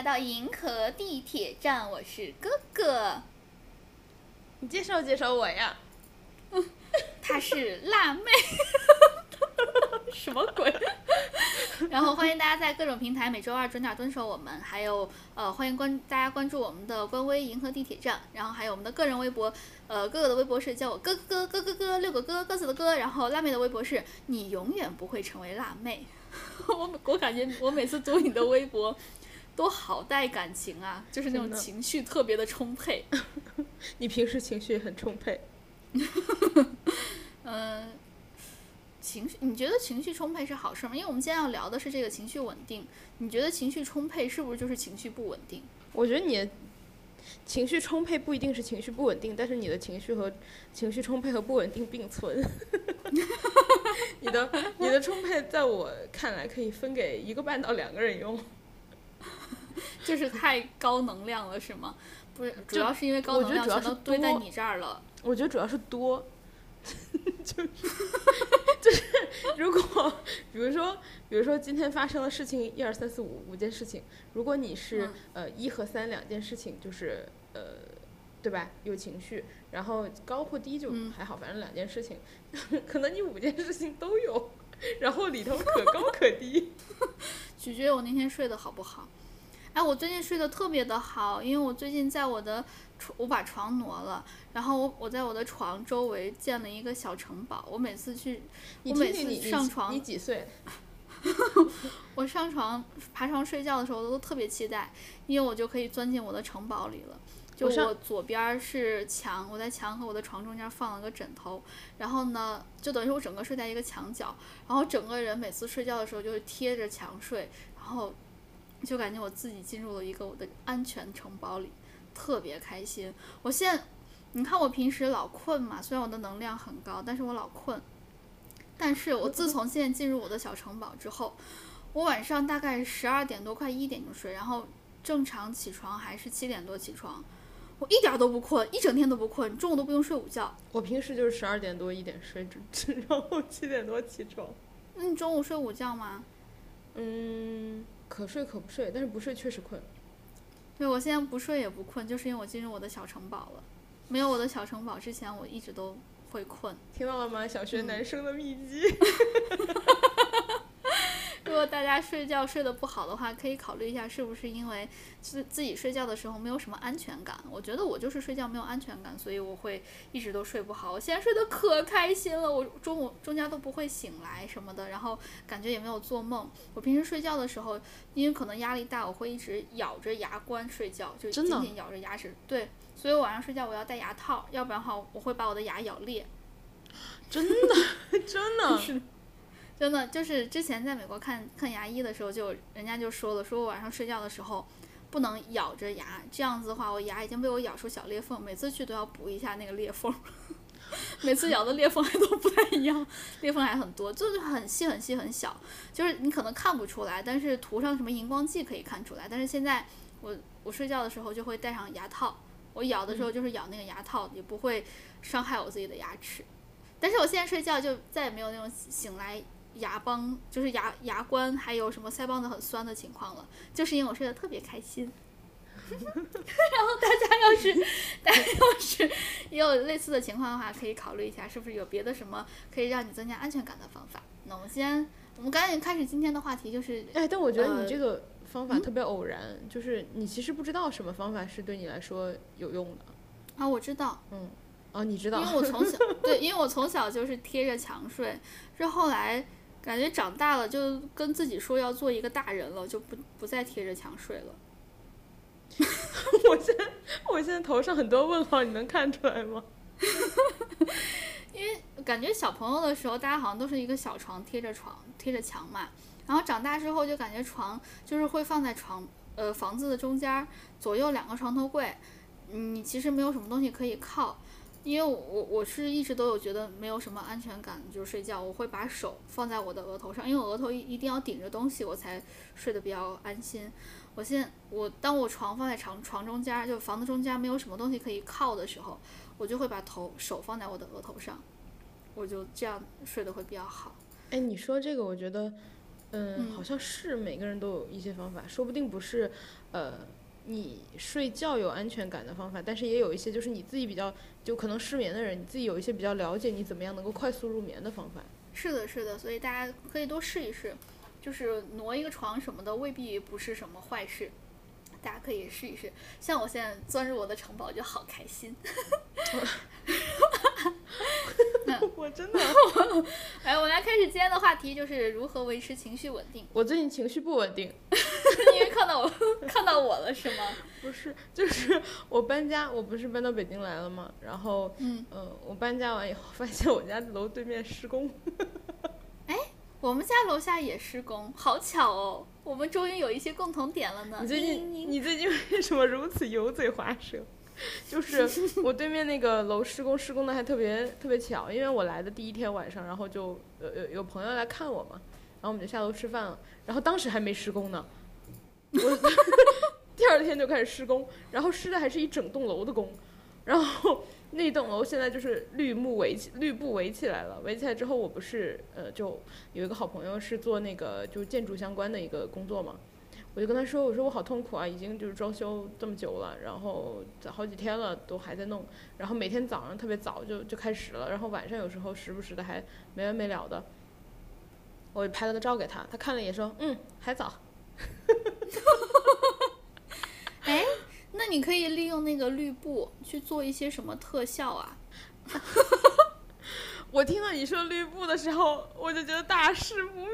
来到银河地铁站，我是哥哥，你介绍介绍我呀。她是辣妹，什么鬼？然后欢迎大家在各种平台每周二准点蹲守我们，还有呃欢迎关大家关注我们的官微银河地铁站，然后还有我们的个人微博，呃哥哥的微博是叫我哥哥哥哥哥六个哥鸽子的哥，然后辣妹的微博是你永远不会成为辣妹。我我感觉我每次读你的微博。都好带感情啊，就是那种情绪特别的充沛。你平时情绪很充沛。嗯，情绪，你觉得情绪充沛是好事吗？因为我们今天要聊的是这个情绪稳定。你觉得情绪充沛是不是就是情绪不稳定？我觉得你情绪充沛不一定是情绪不稳定，但是你的情绪和情绪充沛和不稳定并存。你的你的充沛在我看来可以分给一个半到两个人用。就是太高能量了，是吗？不是，主要是因为高能量全都堆在你这儿了。我觉得主要是多，就 是就是，如果比如说，比如说今天发生的事情一二三四五五件事情，如果你是呃一和三两件事情，就是呃对吧？有情绪，然后高或低就还好，反正两件事情，可能你五件事情都有，然后里头可高可低，取决于我那天睡得好不好。哎，我最近睡得特别的好，因为我最近在我的床，我把床挪了，然后我我在我的床周围建了一个小城堡。我每次去，我每次上床，你几岁？我上床爬床睡觉的时候都特别期待，因为我就可以钻进我的城堡里了。就我左边是墙，我在墙和我的床中间放了个枕头，然后呢，就等于我整个睡在一个墙角，然后整个人每次睡觉的时候就是贴着墙睡，然后。就感觉我自己进入了一个我的安全城堡里，特别开心。我现在，你看我平时老困嘛，虽然我的能量很高，但是我老困。但是我自从现在进入我的小城堡之后，我晚上大概十二点多快一点就睡，然后正常起床还是七点多起床，我一点都不困，一整天都不困，中午都不用睡午觉。我平时就是十二点多一点睡，然后七点多起床。那你中午睡午觉吗？嗯。可睡可不睡，但是不睡确实困。对，我现在不睡也不困，就是因为我进入我的小城堡了。没有我的小城堡之前，我一直都会困。听到了吗？小学男生的秘籍。如果大家睡觉睡得不好的话，可以考虑一下是不是因为自自己睡觉的时候没有什么安全感。我觉得我就是睡觉没有安全感，所以我会一直都睡不好。我现在睡得可开心了，我中午中间都不会醒来什么的，然后感觉也没有做梦。我平时睡觉的时候，因为可能压力大，我会一直咬着牙关睡觉，就紧紧咬着牙齿。对，所以我晚上睡觉我要戴牙套，要不然的话我会把我的牙咬裂。真的，真的。是。真的就是之前在美国看看牙医的时候，就人家就说了，说我晚上睡觉的时候不能咬着牙，这样子的话，我牙已经被我咬出小裂缝，每次去都要补一下那个裂缝，每次咬的裂缝还都不太一样，裂缝还很多，就是很细很细很小，就是你可能看不出来，但是涂上什么荧光剂可以看出来。但是现在我我睡觉的时候就会戴上牙套，我咬的时候就是咬那个牙套，也不会伤害我自己的牙齿。但是我现在睡觉就再也没有那种醒来。牙帮就是牙牙关，还有什么腮帮子很酸的情况了，就是因为我睡得特别开心。然后大家要是 大家要是也有类似的情况的话，可以考虑一下，是不是有别的什么可以让你增加安全感的方法？那我们先，我们赶紧开始今天的话题，就是哎，但我觉得你这个方法特别偶然，就是你其实不知道什么方法是对你来说有用的。啊，我知道，嗯，哦，你知道，因为我从小 对，因为我从小就是贴着墙睡，是后来。感觉长大了就跟自己说要做一个大人了，就不不再贴着墙睡了。我现在我现在头上很多问号，你能看出来吗？因为感觉小朋友的时候，大家好像都是一个小床贴着床贴着墙嘛，然后长大之后就感觉床就是会放在床呃房子的中间，左右两个床头柜，你其实没有什么东西可以靠。因为我我是一直都有觉得没有什么安全感，就是睡觉我会把手放在我的额头上，因为我额头一一定要顶着东西，我才睡得比较安心。我现在我当我床放在床床中间，就房子中间没有什么东西可以靠的时候，我就会把头手放在我的额头上，我就这样睡得会比较好。哎，你说这个，我觉得嗯，好像是每个人都有一些方法，说不定不是，呃，你睡觉有安全感的方法，但是也有一些就是你自己比较就可能失眠的人，你自己有一些比较了解你怎么样能够快速入眠的方法。是的，是的，所以大家可以多试一试，就是挪一个床什么的，未必不是什么坏事。大家可以试一试，像我现在钻入我的城堡就好开心。我真的，哎，我来开始今天的话题，就是如何维持情绪稳定。我最近情绪不稳定，因为看到我 看到我了是吗？不是，就是我搬家，我不是搬到北京来了吗？然后，嗯，呃，我搬家完以后，发现我家楼对面施工。哎，我们家楼下也施工，好巧哦。我们终于有一些共同点了呢。你最近你最近为什么如此油嘴滑舌？就是我对面那个楼施工施工的还特别特别巧，因为我来的第一天晚上，然后就有有有朋友来看我嘛，然后我们就下楼吃饭了。然后当时还没施工呢，我 第二天就开始施工，然后施的还是一整栋楼的工，然后。那栋楼现在就是绿幕围起，绿布围起来了。围起来之后，我不是呃，就有一个好朋友是做那个就建筑相关的一个工作嘛。我就跟他说，我说我好痛苦啊，已经就是装修这么久了，然后好几天了都还在弄，然后每天早上特别早就就开始了，然后晚上有时候时不时的还没完没了的。我拍了个照给他，他看了也说，嗯，还早。哎。那你可以利用那个绿布去做一些什么特效啊？我听到你说绿布的时候，我就觉得大事不妙。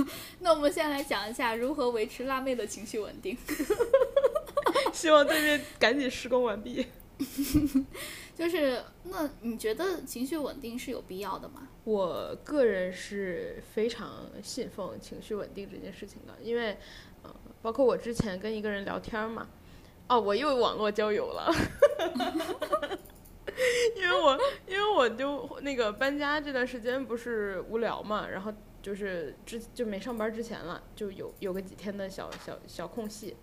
那我们先来讲一下如何维持辣妹的情绪稳定。希望对面赶紧施工完毕。就是那你觉得情绪稳定是有必要的吗？我个人是非常信奉情绪稳定这件事情的，因为。嗯包括我之前跟一个人聊天嘛，哦，我又网络交友了，因为我因为我就那个搬家这段时间不是无聊嘛，然后就是之就没上班之前了，就有有个几天的小小小空隙，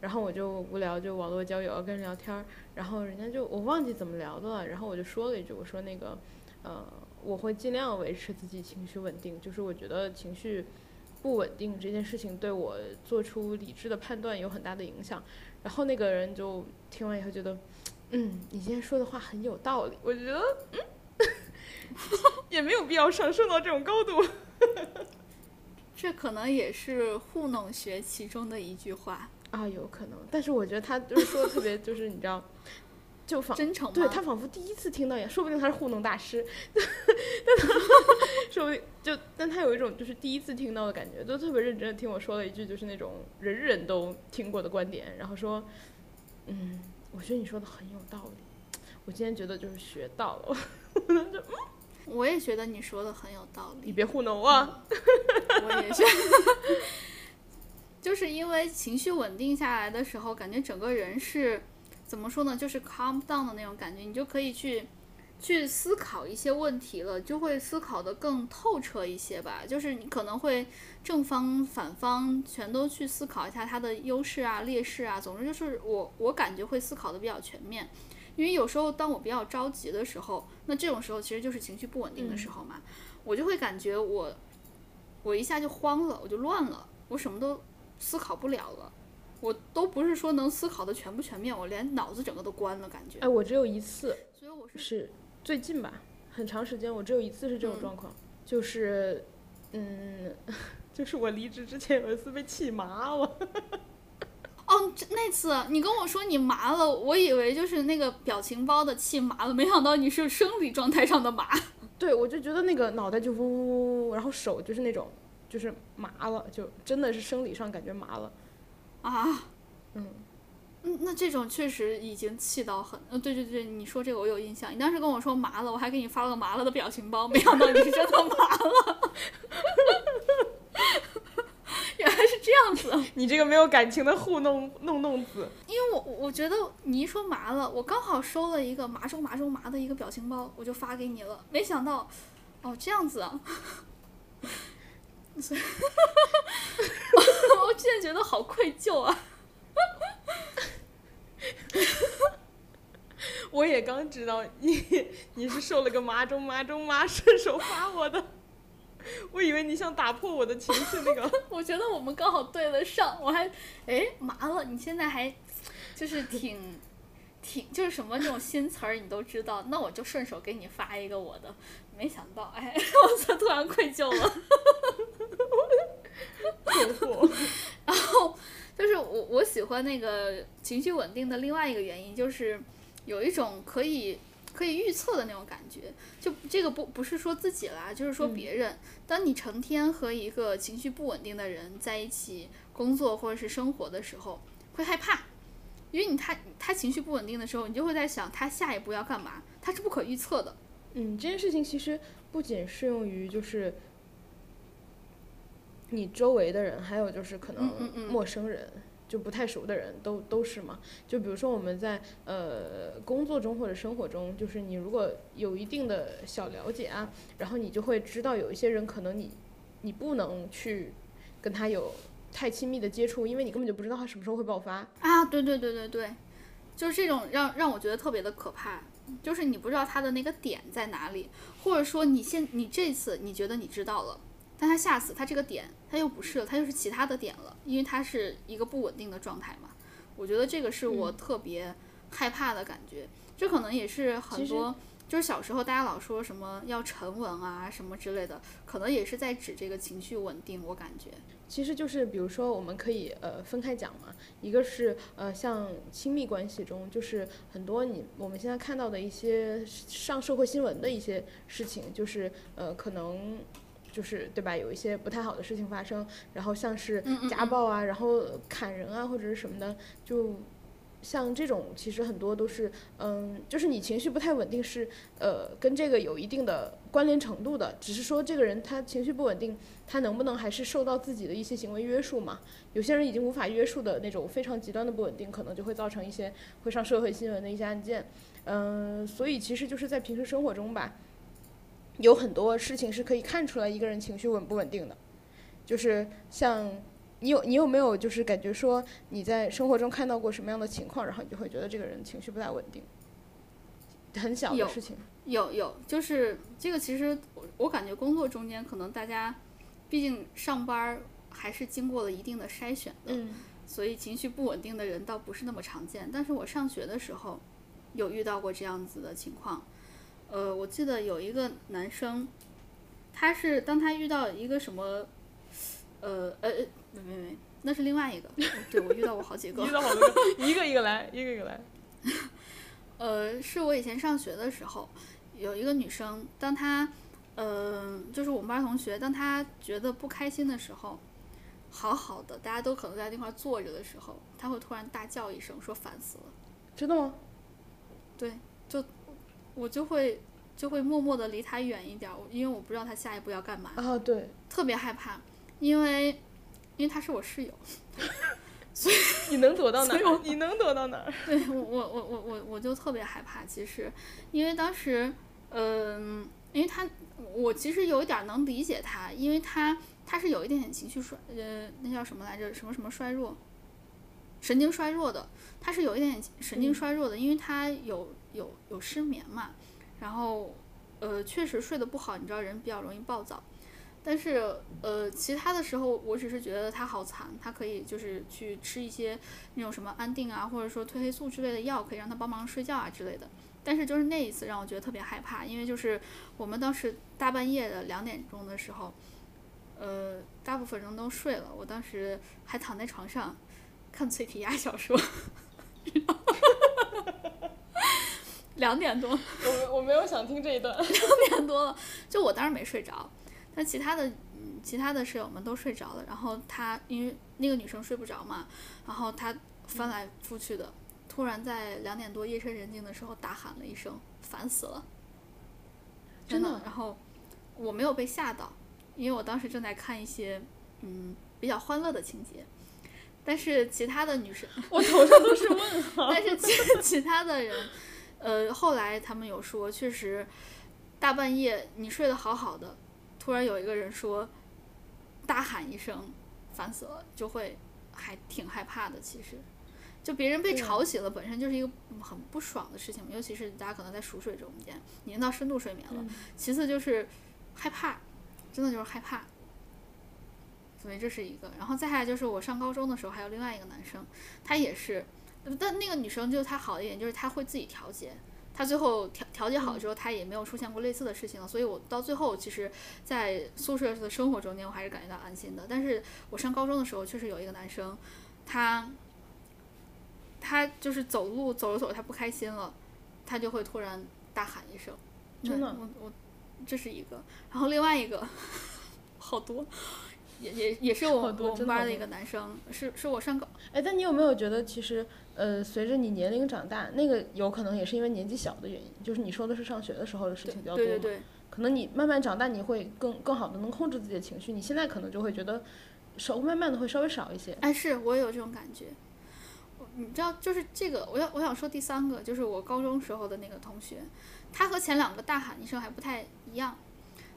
然后我就无聊就网络交友跟人聊天，然后人家就我忘记怎么聊的了，然后我就说了一句，我说那个呃我会尽量维持自己情绪稳定，就是我觉得情绪。不稳定这件事情对我做出理智的判断有很大的影响，然后那个人就听完以后觉得，嗯，你今天说的话很有道理，我觉得，嗯，也没有必要上升到这种高度，这可能也是糊弄学其中的一句话。啊，有可能，但是我觉得他就是说的特别，就是你知道。就仿 真诚，对他仿佛第一次听到一样，说不定他是糊弄大师，但 他说不定就，但他有一种就是第一次听到的感觉，都特别认真的听我说了一句，就是那种人人都听过的观点，然后说，嗯，我觉得你说的很有道理，我今天觉得就是学到了，我也觉得你说的很有道理，你别糊弄我，我也是，就是因为情绪稳定下来的时候，感觉整个人是。怎么说呢？就是 calm down 的那种感觉，你就可以去去思考一些问题了，就会思考的更透彻一些吧。就是你可能会正方反方全都去思考一下它的优势啊、劣势啊。总之就是我我感觉会思考的比较全面。因为有时候当我比较着急的时候，那这种时候其实就是情绪不稳定的时候嘛，我就会感觉我我一下就慌了，我就乱了，我什么都思考不了了。我都不是说能思考的全不全面，我连脑子整个都关了，感觉。哎，我只有一次，所以我是是最近吧，很长时间我只有一次是这种状况，就是，嗯，就是我离职之前有一次被气麻了。哦，那次你跟我说你麻了，我以为就是那个表情包的气麻了，没想到你是生理状态上的麻。对，我就觉得那个脑袋就嗡嗡嗡，然后手就是那种就是麻了，就真的是生理上感觉麻了。啊，嗯，嗯，那这种确实已经气到很，嗯，对对对，你说这个我有印象，你当时跟我说麻了，我还给你发了个麻了的表情包，没想到你是真的麻了，原来是这样子，你这个没有感情的糊弄弄弄子，因为我我觉得你一说麻了，我刚好收了一个麻中麻中麻的一个表情包，我就发给你了，没想到，哦，这样子啊。我现在觉得好愧疚啊！我也刚知道你你是受了个麻中麻中麻，顺手发我的。我以为你想打破我的情绪那个。我觉得我们刚好对得上，我还哎麻了，你现在还就是挺挺就是什么那种新词儿你都知道，那我就顺手给你发一个我的，没想到哎，我操，突然愧疚了。困惑。然后就是我我喜欢那个情绪稳定的另外一个原因就是有一种可以可以预测的那种感觉，就这个不不是说自己啦，就是说别人。当你成天和一个情绪不稳定的人在一起工作或者是生活的时候，会害怕，因为你他他情绪不稳定的时候，你就会在想他下一步要干嘛，他是不可预测的。嗯，这件事情其实不仅适用于就是你周围的人，还有就是可能嗯嗯嗯陌生人，就不太熟的人都都是嘛。就比如说我们在呃工作中或者生活中，就是你如果有一定的小了解啊，然后你就会知道有一些人可能你你不能去跟他有太亲密的接触，因为你根本就不知道他什么时候会爆发。啊，对对对对对，就是这种让让我觉得特别的可怕，就是你不知道他的那个点在哪里，或者说你现你这次你觉得你知道了，但他下次他这个点他又不是了，他又是其他的点了，因为他是一个不稳定的状态嘛。我觉得这个是我特别害怕的感觉，这可能也是很多。就是小时候大家老说什么要沉稳啊什么之类的，可能也是在指这个情绪稳定。我感觉，其实就是比如说，我们可以呃分开讲嘛，一个是呃像亲密关系中，就是很多你我们现在看到的一些上社会新闻的一些事情，就是呃可能就是对吧，有一些不太好的事情发生，然后像是家暴啊，然后砍人啊或者是什么的，就。像这种其实很多都是，嗯，就是你情绪不太稳定是，呃，跟这个有一定的关联程度的。只是说这个人他情绪不稳定，他能不能还是受到自己的一些行为约束嘛？有些人已经无法约束的那种非常极端的不稳定，可能就会造成一些会上社会新闻的一些案件。嗯，所以其实就是在平时生活中吧，有很多事情是可以看出来一个人情绪稳不稳定的，就是像。你有你有没有就是感觉说你在生活中看到过什么样的情况，然后你就会觉得这个人情绪不太稳定？很小的有事情，有有，就是这个，其实我我感觉工作中间可能大家，毕竟上班还是经过了一定的筛选的，嗯所以情绪不稳定的人倒不是那么常见。但是我上学的时候有遇到过这样子的情况，呃，我记得有一个男生，他是当他遇到一个什么，呃呃，呃没没没，那是另外一个，对我遇到过好几个遇，到好多个，一个一个来，一个一个来。呃，是我以前上学的时候，有一个女生，当她，呃，就是我们班同学，当她觉得不开心的时候，好好的，大家都可能在那块坐着的时候，她会突然大叫一声，说烦死了。真的吗？对，就我就会就会默默的离他远一点儿，因为我不知道他下一步要干嘛，啊，对，特别害怕，因为因为他是我室友，所以 你能躲到哪儿？你能躲到哪儿？对我我我我我我就特别害怕，其实，因为当时，嗯、因为他我其实有一点能理解他，因为他他是有一点点情绪衰，呃，那叫什么来着？什么什么衰弱，神经衰弱的，他是有一点点神经嗯衰弱的，因为他有有有失眠嘛，然后呃确实睡得不好，你知道人比较容易暴躁。但是，呃，其他的时候，我只是觉得他好惨，他可以就是去吃一些那种什么安定啊，或者说褪黑素之类的药，可以让他帮忙睡觉啊之类的。但是就是那一次让我觉得特别害怕，因为就是我们当时大半夜的两点钟的时候，呃，大部分人都睡了，我当时还躺在床上看脆皮鸭小说，两点多，我我没有想听这一段。两点多了，就我当时没睡着，但其他的嗯其他的室友们都睡着了，然后她因为那个女生睡不着嘛，然后她翻来覆去的，突然在两点多夜深人静的时候大喊了一声“烦死了”，真真的然后我没有被吓到，因为我当时正在看一些嗯比较欢乐的情节。但是其他的女生，我头上都是问号。但是其其他的人，呃，后来他们有说，确实大半夜你睡得好好的，突然有一个人说大喊一声“烦死了”，就会还挺害怕的。其实，就别人被吵醒了，本身就是一个很不爽的事情，尤其是大家可能在熟睡中间，你已经到深度睡眠了。嗯其次就是害怕，真的就是害怕。所以这是一个，然后再下来就是我上高中的时候，还有另外一个男生，他也是，但那个女生就她好一点，就是她会自己调节，她最后调调节好之后，她也没有出现过类似的事情了。所以我到最后，其实，在宿舍的生活中间，我还是感觉到安心的。但是我上高中的时候，确实有一个男生，他，他就是走路走着走着，他不开心了，他就会突然大喊一声，真的，我我这是一个，然后另外一个，好多。也也也是我我们班的一个男生，是是我上高，哎，但你有没有觉得其实，呃，随着你年龄长大，那个有可能也是因为年纪小的原因，就是你说的是上学的时候的事情比较多，对对对，可能你慢慢长大，你会更更好的能控制自己的情绪，你现在可能就会觉得，稍慢慢的会稍微少一些。哎，是我也有这种感觉，你知道，就是这个，我要我想说第三个，就是我高中时候的那个同学，他和前两个大喊一声还不太一样。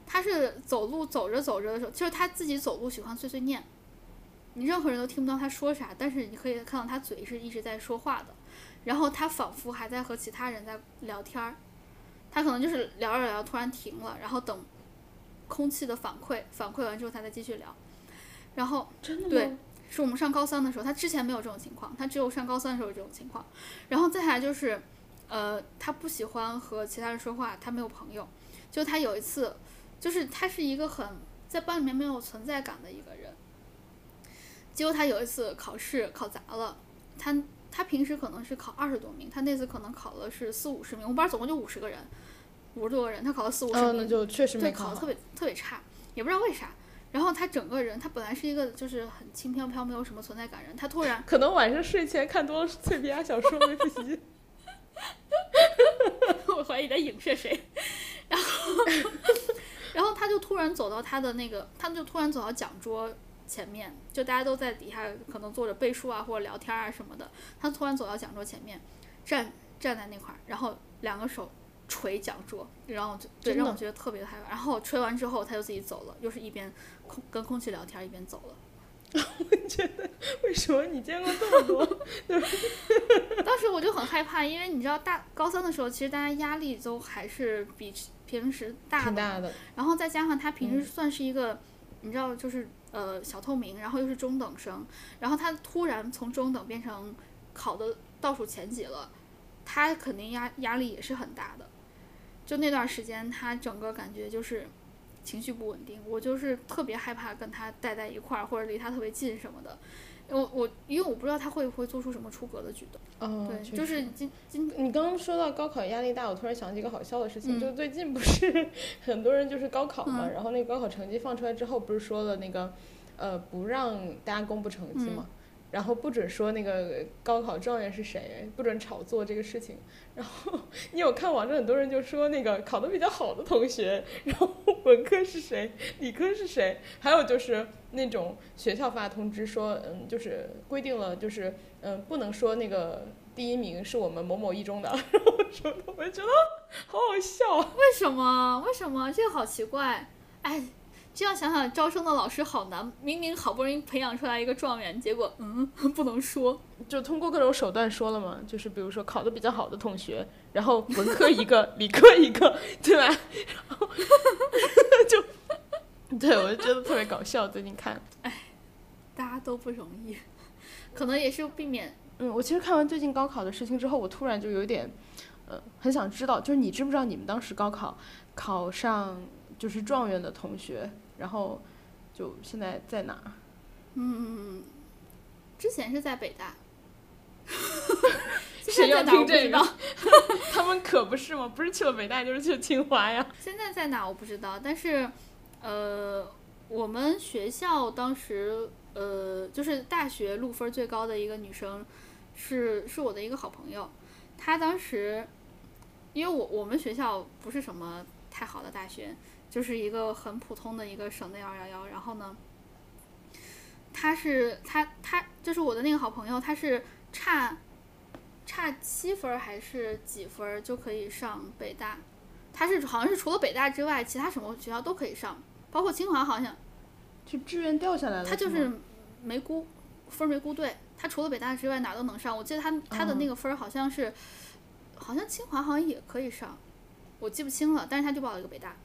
他是走路走着走着的时候，就是他自己走路喜欢碎碎念，你任何人都听不到他说啥，但是你可以看到他嘴是一直在说话的，然后他仿佛还在和其他人在聊天儿，他可能就是聊着聊着突然停了，然后等空气的反馈，反馈完之后他再继续聊，然后对，是我们上高三的时候，他之前没有这种情况，他只有上高三的时候有这种情况，然后再来就是，呃，他不喜欢和其他人说话，他没有朋友，就他有一次。就是他是一个很在班里面没有存在感的一个人，结果他有一次考试考砸了，他他平时可能是考二十多名，他那次可能考了是四五十名，我们班总共就五十个人，五十多个人，他考了四五十名，那就确实没考，特别特别差，也不知道为啥。然后他整个人，他本来是一个就是很轻飘飘、没有什么存在感人，他突然 可能晚上睡前看多了脆皮鸭小说没复习，我怀疑在影射谁，然后。然后他就突然走到他的那个，他就突然走到讲桌前面，就大家都在底下可能坐着背书啊或者聊天啊什么的。他突然走到讲桌前面，站站在那块儿，然后两个手捶讲桌，然后就对让我觉得特别的害怕。然后捶完之后他就自己走了，又是一边空跟空气聊天一边走了。我 觉得为什么你见过这么多？当时我就很害怕，因为你知道大高三的时候，其实大家压力都还是比。平时大的，然后再加上他平时算是一个，你知道，就是呃小透明，然后又是中等生，然后他突然从中等变成考的倒数前几了，他肯定压压力也是很大的。就那段时间，他整个感觉就是情绪不稳定，我就是特别害怕跟他待在一块儿，或者离他特别近什么的。我我因为我不知道他会不会做出什么出格的举动。哦，对，就是今今你刚刚说到高考压力大，我突然想起一个好笑的事情，就最近不是 很多人就是高考嘛，然后那个高考成绩放出来之后，不是说了那个呃不让大家公布成绩嘛。然后不准说那个高考状元是谁，不准炒作这个事情。然后你有看网上很多人就说那个考的比较好的同学，然后文科是谁，理科是谁，还有就是那种学校发通知说，嗯，就是规定了，就是嗯，不能说那个第一名是我们某某一中的。然后说的，我觉得好好笑。为什么？为什么？这个好奇怪。哎。这样想想，招生的老师好难。明明好不容易培养出来一个状元，结果嗯，不能说，就通过各种手段说了嘛。就是比如说考的比较好的同学，然后文科一个，理科一个，对吧？然 后就，对我就觉得特别搞笑。最近看，哎，大家都不容易，可能也是避免。嗯，我其实看完最近高考的事情之后，我突然就有点，呃，很想知道，就是你知不知道你们当时高考考上就是状元的同学？然后，就现在在哪？嗯，之前是在北大。谁要听这个？他们可不是吗？不是去了北大，就是去清华呀。现在在哪我不知道，但是，呃，我们学校当时，呃，就是大学录分最高的一个女生，是是我的一个好朋友。她当时，因为我我们学校不是什么太好的大学。就是一个很普通的一个省内二幺幺，然后呢，他是他他就是我的那个好朋友，他是差差七分还是几分就可以上北大，他是好像是除了北大之外，其他什么学校都可以上，包括清华好像，就志愿掉下来了，他就是没估分没估对，他除了北大之外哪都能上，我记得他他的那个分好像是，好像清华好像也可以上，我记不清了，但是他就报了一个北大。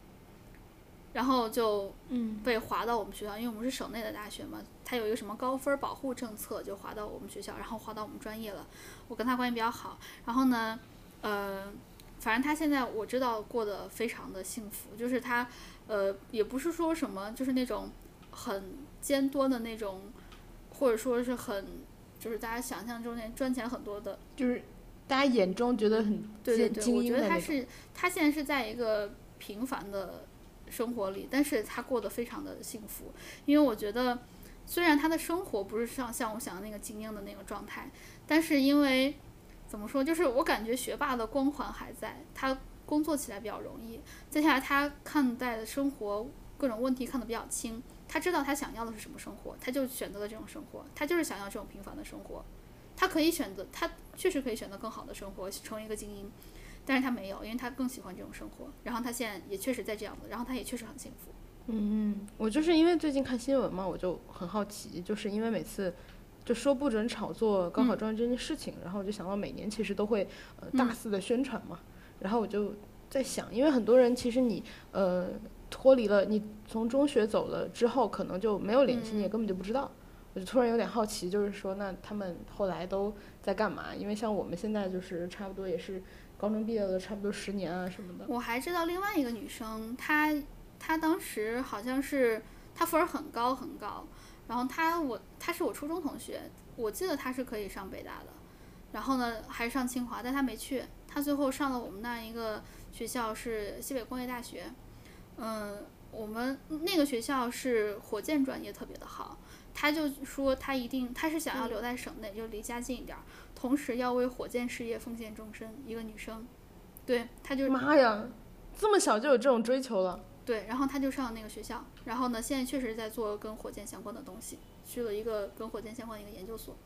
然后就嗯被划到我们学校，因为我们是省内的大学嘛，他有一个什么高分保护政策，就划到我们学校，然后划到我们专业了。我跟他关系比较好，然后呢，呃，反正他现在我知道过得非常的幸福，就是他，呃，也不是说什么，就是那种很尖端的那种，或者说是很，就是大家想象中那赚钱很多的，就是大家眼中觉得很对对对，我觉得。他是他现在是在一个平凡的生活里，但是他过得非常的幸福，因为我觉得虽然他的生活不是像像我想的那个精英的那个状态，但是因为怎么说，就是我感觉学霸的光环还在，他工作起来比较容易，接下来他看待的生活各种问题看得比较轻，他知道他想要的是什么生活，他就选择了这种生活，他就是想要这种平凡的生活。他可以选择，他确实可以选择更好的生活，成为一个精英，但是他没有，因为他更喜欢这种生活。然后他现在也确实在这样子，然后他也确实很幸福。嗯，我就是因为最近看新闻嘛，我就很好奇，就是因为每次就说不准炒作高考状元这件事情，然后我就想到每年其实都会呃大嗯肆的宣传嘛，然后我就在想，因为很多人其实你呃脱离了你从中学走了之后，可能就没有联系，你也嗯根本就不知道。我就突然有点好奇，就是说那他们后来都在干嘛？因为像我们现在就是差不多也是高中毕业了，差不多十年啊什么的。我还知道另外一个女生，她她当时好像是她分儿很高很高，然后她我她是我初中同学，我记得她是可以上北大的，然后呢还上清华，但她没去，她最后上了我们那一个学校是西北工业大学，嗯，我们那个学校是火箭专业特别的好。她就说他一定，他是想要留在省内，就离家近一点儿，同时要为火箭事业奉献终身。一个女生，对，她就妈呀，这么小就有这种追求了。对，然后他就上了那个学校，然后呢，现在确实在做跟火箭相关的东西，去了一个跟火箭相关的一个研究所，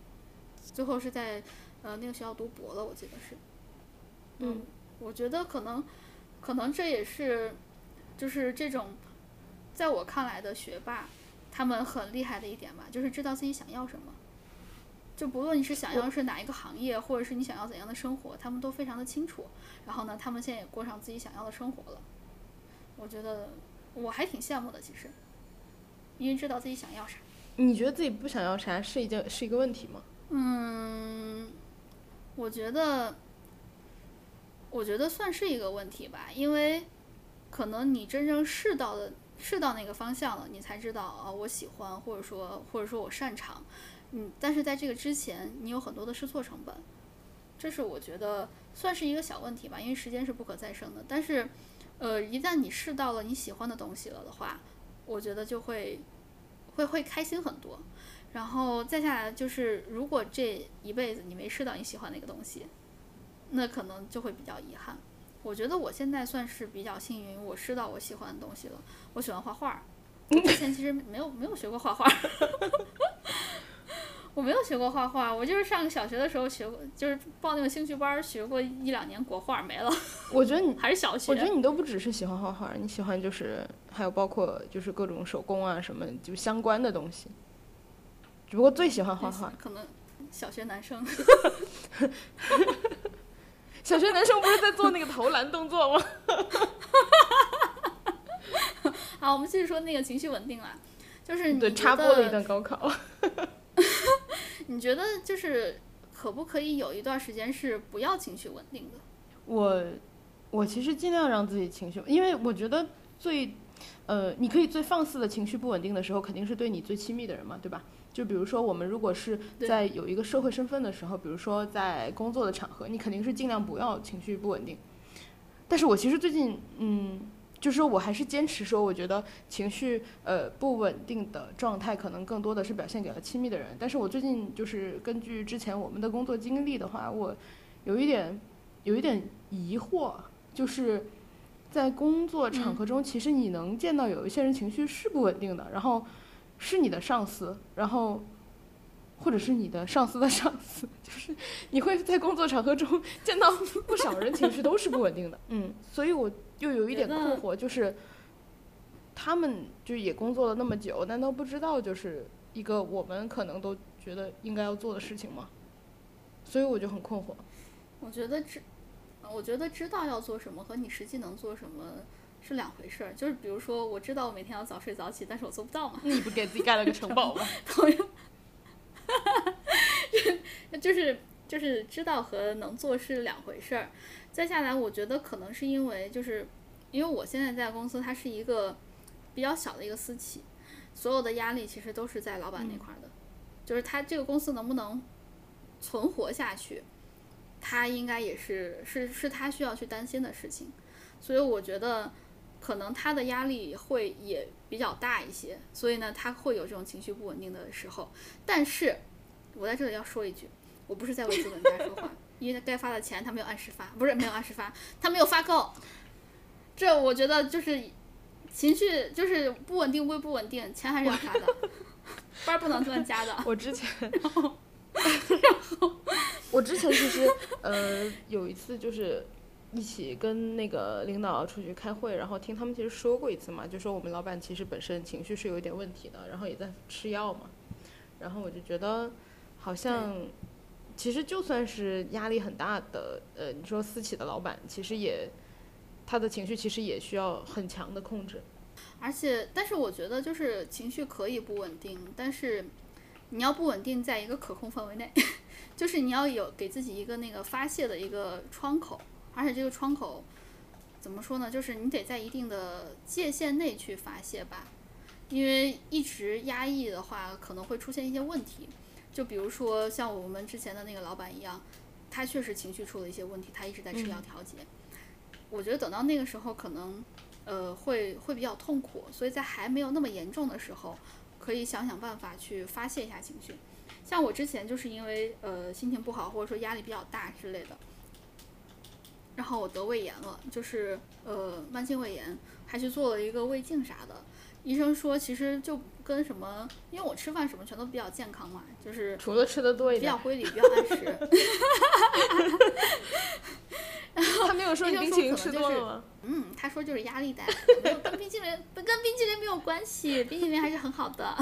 最后是在呃那个学校读博了，我记得是。嗯，我觉得可能，可能这也是，就是这种，在我看来的学霸，他们很厉害的一点吧，就是知道自己想要什么。就不论你是想要是哪一个行业，或者是你想要怎样的生活，他们都非常的清楚。然后呢，他们现在也过上自己想要的生活了。我觉得我还挺羡慕的，其实，因为知道自己想要啥。你觉得自己不想要啥是一件是一个问题吗？嗯，我觉得，我觉得算是一个问题吧，因为可能你真正试到的试到那个方向了，你才知道啊，我喜欢，或者说或者说我擅长。嗯，但是在这个之前，你有很多的试错成本，这是我觉得算是一个小问题吧，因为时间是不可再生的。但是，呃，一旦你试到了你喜欢的东西了的话，我觉得就会会会开心很多。然后再下来就是，如果这一辈子你没试到你喜欢那个东西，那可能就会比较遗憾。我觉得我现在算是比较幸运，我试到我喜欢的东西了。我喜欢画画，我之前其实没有没有学过画画，我没有学过画画，我就是上小学的时候学过，就是报那个兴趣班学过一两年国画没了，我觉得你，还是小学。我觉得你都不只是喜欢画画，你喜欢就是还有包括就是各种手工啊什么就相关的东西。只不过最喜欢画画。可能小学男生。小学男生不是在做那个投篮动作吗？好，我们继续说那个情绪稳定了，就是你对，插播了一段高考。你觉得就是可不可以有一段时间是不要情绪稳定的？我我其实尽量让自己情绪，因为我觉得最呃，你可以最放肆的情绪不稳定的时候，肯定是对你最亲密的人嘛，对吧？就比如说我们如果是在有一个社会身份的时候，比如说在工作的场合，你肯定是尽量不要情绪不稳定。但是我其实最近嗯。就是说我还是坚持说，我觉得情绪呃不稳定的状态，可能更多的是表现给了亲密的人。但是我最近就是根据之前我们的工作经历的话，我有一点有一点疑惑，就是在工作场合中，其实你能见到有一些人情绪是不稳定的，然后是你的上司，然后或者是你的上司的上司，就是你会在工作场合中 见到不少人情绪都是不稳定的。嗯，所以我又有一点困惑，就是他们就也工作了那么久，难道不知道就是一个我们可能都觉得应该要做的事情吗？所以我就很困惑。我觉得知，我觉得知道要做什么和你实际能做什么是两回事儿。就是比如说，我知道我每天要早睡早起，但是我做不到嘛。你不给自己盖了个城堡吗？朋友，就是就是知道和能做是两回事儿。再下来，我觉得可能是因为就是因为我现在在公司，它是一个比较小的一个私企，所有的压力其实都是在老板那块儿的，就是他这个公司能不能存活下去，他应该也是是是他需要去担心的事情，所以我觉得可能他的压力会也比较大一些，所以呢，他会有这种情绪不稳定的时候。但是我在这里要说一句，我不是在为资本家说话，因为该发的钱他没有按时发，不是没有按时发，他没有发够。这我觉得就是情绪就是不稳定归不稳定，钱还是要发的，班儿不能乱加的。我之前，然后我之前其实呃有一次就是一起跟那个领导出去开会，然后听他们其实说过一次嘛，就说我们老板其实本身情绪是有一点问题的，然后也在吃药嘛，然后我就觉得好像其实就算是压力很大的呃你说私企的老板，其实也他的情绪其实也需要很强的控制。而且，但是我觉得就是情绪可以不稳定，但是你要不稳定在一个可控范围内，就是你要有给自己一个那个发泄的一个窗口，而且这个窗口怎么说呢？就是你得在一定的界限内去发泄吧，因为一直压抑的话可能会出现一些问题，就比如说像我们之前的那个老板一样，他确实情绪出了一些问题，他一直在吃药调节。我觉得等到那个时候可能。呃，会会比较痛苦，所以在还没有那么严重的时候，可以想想办法去发泄一下情绪。像我之前就是因为呃心情不好，或者说压力比较大之类的，然后我得胃炎了，就是呃慢性胃炎，还去做了一个胃镜啥的。医生说其实就跟什么，因为我吃饭什么全都比较健康嘛，就是除了吃的多一点，比 较规律，比较按时。他没有说你冰淇淋吃多了吗？嗯，他说就是压力带来的，没有跟冰淇淋跟冰淇淋没有关系，冰淇淋还是很好的。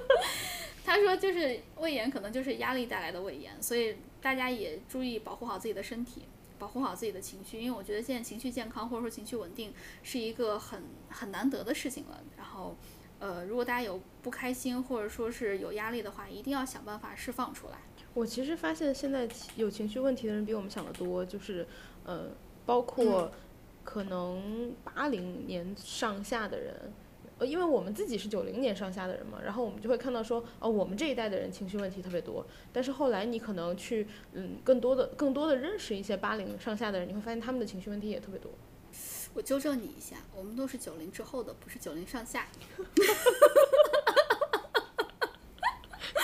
他说就是胃炎可能就是压力带来的胃炎，所以大家也注意保护好自己的身体，保护好自己的情绪，因为我觉得现在情绪健康或者说情绪稳定是一个很很难得的事情了。然后，呃，如果大家有不开心或者说是有压力的话，一定要想办法释放出来。我其实发现现在有情绪问题的人比我们想的多，就是，呃，包括可能八零年上下的人，呃，因为我们自己是九零年上下的人嘛，然后我们就会看到说，哦，我们这一代的人情绪问题特别多。但是后来你可能去，嗯，更多的、更多的认识一些八零上下的人，你会发现他们的情绪问题也特别多。我纠正你一下，我们都是九零之后的，不是九零上下。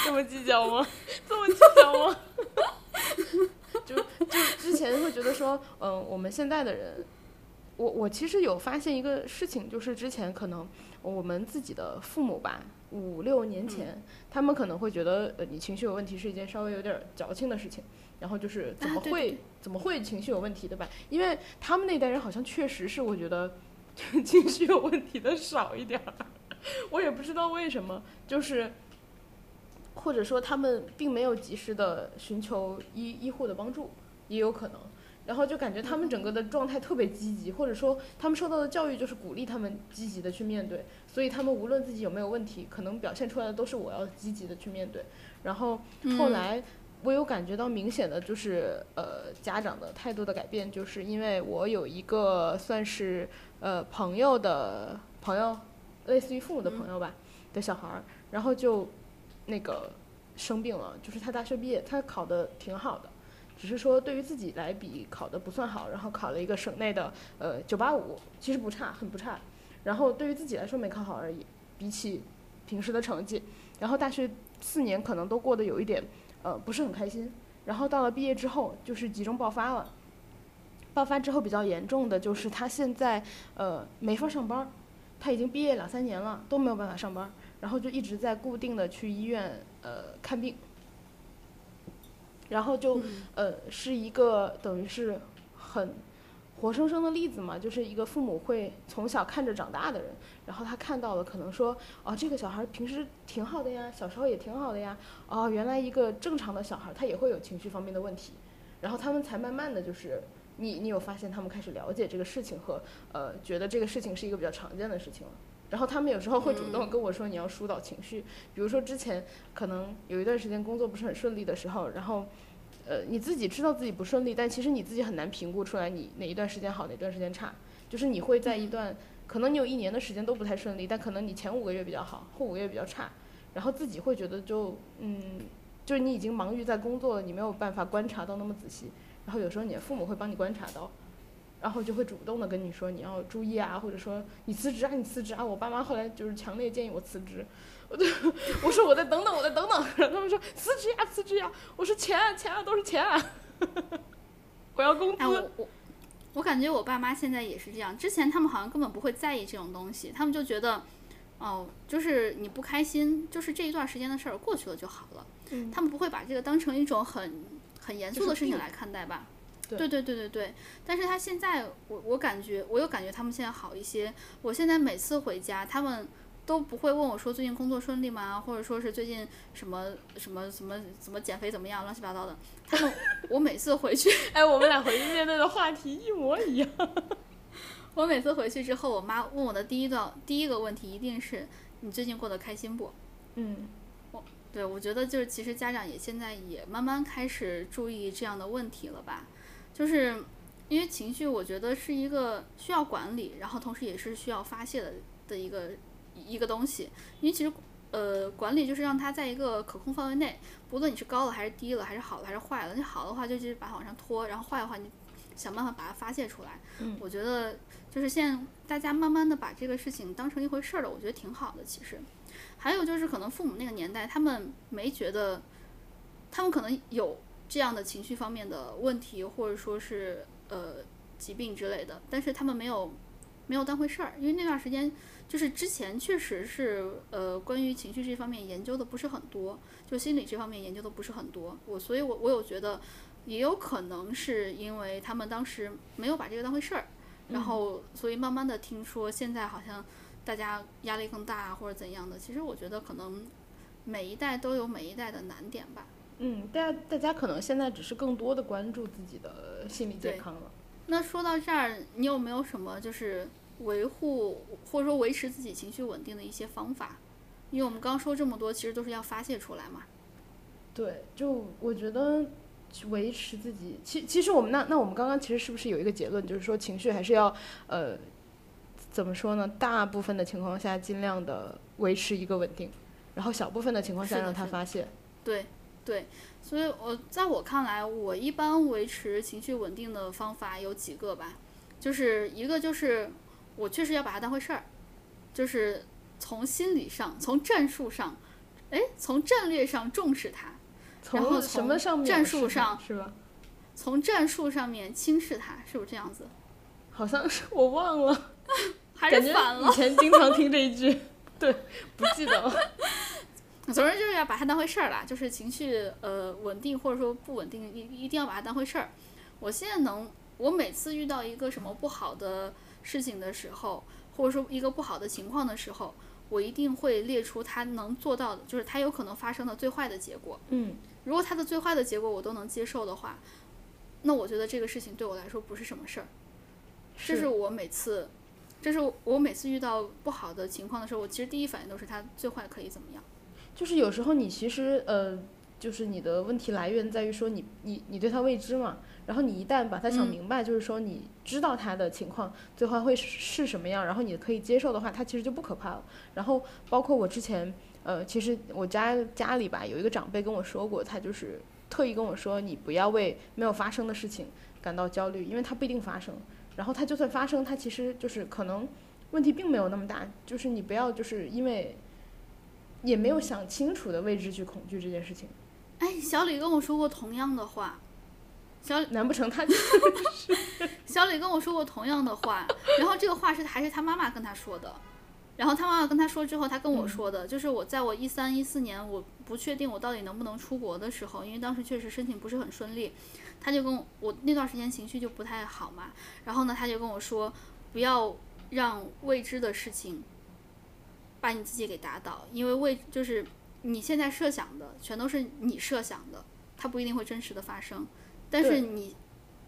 这么计较吗？这么计较吗？就就之前会觉得说，嗯，我们现在的人，我我其实有发现一个事情，就是之前可能我们自己的父母吧，五六年前，他们可能会觉得，呃，你情绪有问题是一件稍微有点矫情的事情，然后就是怎么会怎么会情绪有问题，对吧？因为他们那代人好像确实是我觉得 情绪有问题的少一点儿，我也不知道为什么，就是。或者说他们并没有及时的寻求医医护的帮助，也有可能。然后就感觉他们整个的状态特别积极，或者说他们受到的教育就是鼓励他们积极的去面对，所以他们无论自己有没有问题，可能表现出来的都是我要积极的去面对。然后后来我有感觉到明显的就是呃家长的态度的改变，就是因为我有一个算是呃朋友的朋友，类似于父母的朋友吧的小孩儿，然后就。那个生病了，就是他大学毕业，他考的挺好的，只是说对于自己来比考的不算好，然后考了一个省内的呃九八五，其实不差，很不差。然后对于自己来说没考好而已，比起平时的成绩，然后大学四年可能都过得有一点呃不是很开心。然后到了毕业之后，就是集中爆发了。爆发之后比较严重的就是他现在呃没法上班，他已经毕业两三年了都没有办法上班。然后就一直在固定的去医院呃看病，然后就呃是一个等于是很活生生的例子嘛，就是一个父母会从小看着长大的人，然后他看到了可能说哦这个小孩平时挺好的呀，小时候也挺好的呀，哦原来一个正常的小孩他也会有情绪方面的问题，然后他们才慢慢的就是你你有发现他们开始了解这个事情和呃觉得这个事情是一个比较常见的事情了。然后他们有时候会主动跟我说你要疏导情绪，比如说之前可能有一段时间工作不是很顺利的时候，然后呃你自己知道自己不顺利，但其实你自己很难评估出来你哪一段时间好哪段时间差，就是你会在一段可能你有一年的时间都不太顺利，但可能你前五个月比较好，后五个月比较差，然后自己会觉得就嗯就是你已经忙于在工作了，你没有办法观察到那么仔细。然后有时候你的父母会帮你观察到，然后就会主动的跟你说你要注意啊，或者说你辞职啊，你辞职啊。我爸妈后来就是强烈建议我辞职，我就我说我再等等，我再等等。然后他们说辞职呀，辞职呀。我说钱啊，钱啊，都是钱啊，我要工资。我我我感觉我爸妈现在也是这样，之前他们好像根本不会在意这种东西，他们就觉得哦，就是你不开心，就是这一段时间的事儿过去了就好了。嗯，他们不会把这个当成一种很。很严肃的事情来看待吧，对对对对对对。但是他现在，我我感觉，我又感觉他们现在好一些。我现在每次回家，他们都不会问我说最近工作顺利吗？或者说是最近什么什么什么怎么减肥怎么样，乱七八糟的。他们，我每次回去，哎，我们俩回去面对的话题一模一样。我每次回去之后，我妈问我的第一段第一个问题一定是你最近过得开心不？嗯。我对，我觉得就是其实家长也现在也慢慢开始注意这样的问题了吧，就是因为情绪，我觉得是一个需要管理，然后同时也是需要发泄的的一个一个东西。因为其实呃，管理就是让它在一个可控范围内，不论你是高了还是低了，还是好了还是坏了。你好的话就继续把它往上拖，然后坏的话你想办法把它发泄出来。嗯，我觉得就是现在大家慢慢的把这个事情当成一回事儿了，我觉得挺好的，其实。还有就是，可能父母那个年代，他们没觉得，他们可能有这样的情绪方面的问题，或者说是呃疾病之类的，但是他们没有没有当回事儿，因为那段时间就是之前确实是呃关于情绪这方面研究的不是很多，就心理这方面研究的不是很多，我所以我我有觉得也有可能是因为他们当时没有把这个当回事儿，然后所以慢慢的听说现在好像。大家压力更大或者怎样的？其实我觉得可能每一代都有每一代的难点吧。嗯，大家大家可能现在只是更多的关注自己的心理健康了。那说到这儿，你有没有什么就是维护或者说维持自己情绪稳定的一些方法？因为我们刚说这么多，其实都是要发泄出来嘛。对，就我觉得维持自己，其其实我们那那我们刚刚其实是不是有一个结论，就是说情绪还是要呃。怎么说呢？大部分的情况下，尽量的维持一个稳定，然后小部分的情况下让它发泄。对，对，所以我在我看来，我一般维持情绪稳定的方法有几个吧，就是一个就是我确实要把它当回事儿，就是从心理上、从战术上，哎，从战略上重视它，然后从战术上是吧？从战术上面轻视它，是不是这样子？好像是我忘了。还是反了。以前经常听这一句，对，不记得了。总之就是要把它当回事儿啦，就是情绪呃稳定或者说不稳定，一一定要把它当回事儿。我现在能，我每次遇到一个什么不好的事情的时候，或者说一个不好的情况的时候，我一定会列出他能做到的，就是他有可能发生的最坏的结果。嗯，如果他的最坏的结果我都能接受的话，那我觉得这个事情对我来说不是什么事儿。这是我每次。这是我每次遇到不好的情况的时候，我其实第一反应都是他最坏可以怎么样。就是有时候你其实呃，就是你的问题来源在于说你你你对他未知嘛，然后你一旦把它想明白，就是说你知道他的情况最后会是什么样，然后你可以接受的话，他其实就不可怕了。然后包括我之前呃，其实我家家里吧有一个长辈跟我说过，他就是特意跟我说，你不要为没有发生的事情感到焦虑，因为它不一定发生。然后它就算发生，它其实就是可能问题并没有那么大，就是你不要就是因为也没有想清楚的位置去恐惧这件事情。哎，小李跟我说过同样的话，小难不成他？小李跟我说过同样的话，然后这个话是还是他妈妈跟他说的。然后他妈妈跟他说之后，他跟我说的，就是我在我一三一四年我不确定我到底能不能出国的时候，因为当时确实申请不是很顺利，他就跟我那段时间情绪就不太好嘛。然后呢，他就跟我说，不要让未知的事情把你自己给打倒，因为未就是你现在设想的全都是你设想的，它不一定会真实的发生。但是你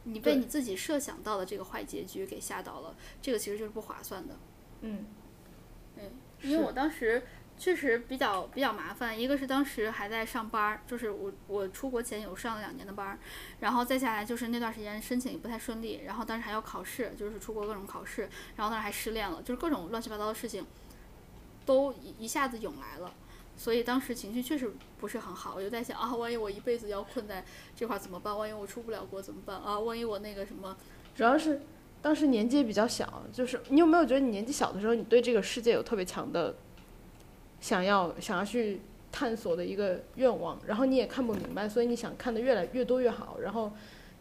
你被你自己设想到的这个坏结局给吓到了，这个其实就是不划算的。嗯，嗯，因为我当时确实比较比较麻烦，一个是当时还在上班儿，就是我我出国前有上了两年的班儿，然后再下来就是那段时间申请也不太顺利，然后当时还要考试，就是出国各种考试，然后当时还失恋了，就是各种乱七八糟的事情都一一下子涌来了。所以当时情绪确实不是很好，我就在想啊，万一我一辈子要困在这块怎么办？万一我出不了国怎么办啊？万一我那个什么？主要是当时年纪也比较小，就是你有没有觉得你年纪小的时候，你对这个世界有特别强的想要想要去探索的一个愿望，然后你也看不明白，所以你想看的越来越多越好，然后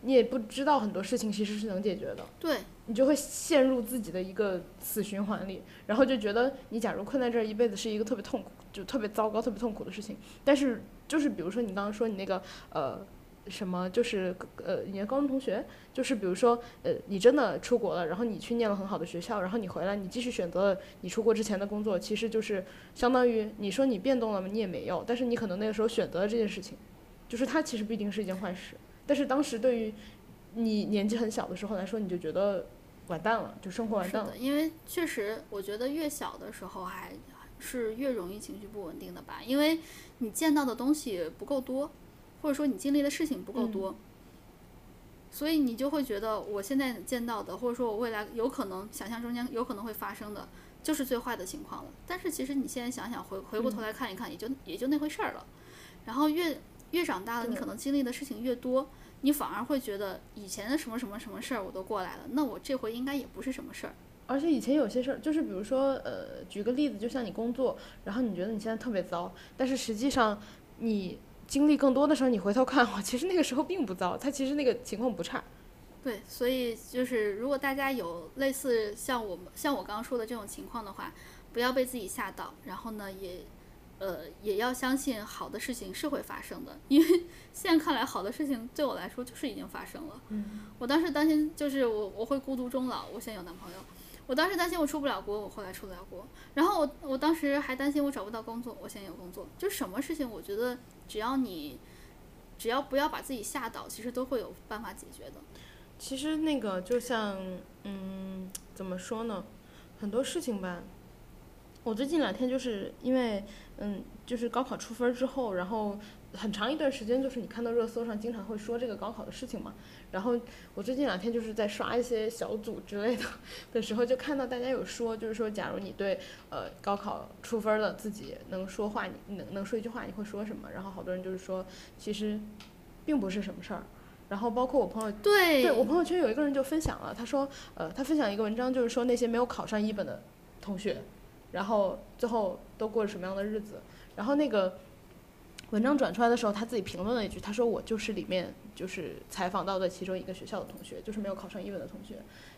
你也不知道很多事情其实是能解决的，对你就会陷入自己的一个死循环里，然后就觉得你假如困在这儿一辈子是一个特别痛苦。就特别糟糕、特别痛苦的事情，但是就是比如说你刚刚说你那个呃什么，就是呃你的高中同学，就是比如说呃你真的出国了，然后你去念了很好的学校，然后你回来你继续选择了你出国之前的工作，其实就是相当于你说你变动了吗？你也没有，但是你可能那个时候选择了这件事情，就是它其实不一定是一件坏事，但是当时对于你年纪很小的时候来说，你就觉得完蛋了，就生活完蛋了。因为确实我觉得越小的时候还。是越容易情绪不稳定的吧？因为你见到的东西不够多，或者说你经历的事情不够多，所以你就会觉得我现在见到的，或者说我未来有可能想象中间有可能会发生的，就是最坏的情况了。但是其实你现在想想，回回过头来看一看，也就也就那回事儿了。然后越越长大了，你可能经历的事情越多，你反而会觉得以前的什么什么什么事儿我都过来了，那我这回应该也不是什么事儿。而且以前有些事儿，就是比如说，呃，举个例子，就像你工作，然后你觉得你现在特别糟，但是实际上你经历更多的时候，你回头看，我其实那个时候并不糟，他其实那个情况不差。对，所以就是如果大家有类似像我们像我刚刚说的这种情况的话，不要被自己吓到，然后呢，也呃也要相信好的事情是会发生的，因为 现在看来好的事情对我来说就是已经发生了。嗯。我当时担心就是我我会孤独终老，我现在有男朋友。我当时担心我出不了国，我后来出得了国。然后我我当时还担心我找不到工作，我现在有工作。就什么事情，我觉得只要你，只要不要把自己吓倒，其实都会有办法解决的。其实那个就像，嗯，怎么说呢？很多事情吧。我最近两天就是因为，嗯，就是高考出分之后，然后很长一段时间就是你看到热搜上经常会说这个高考的事情嘛。然后我最近两天就是在刷一些小组之类的的时候，就看到大家有说，就是说，假如你对呃高考出分了自己能说话，你能能说一句话，你会说什么？然后好多人就是说，其实并不是什么事儿。然后包括我朋友，对，对我朋友圈有一个人就分享了，他说，呃，他分享一个文章，就是说那些没有考上一本的同学，然后最后都过着什么样的日子。然后那个文章转出来的时候，他自己评论了一句，他说我就是里面。就是采访到的其中一个学校的同学，就是没有考上一本的同学，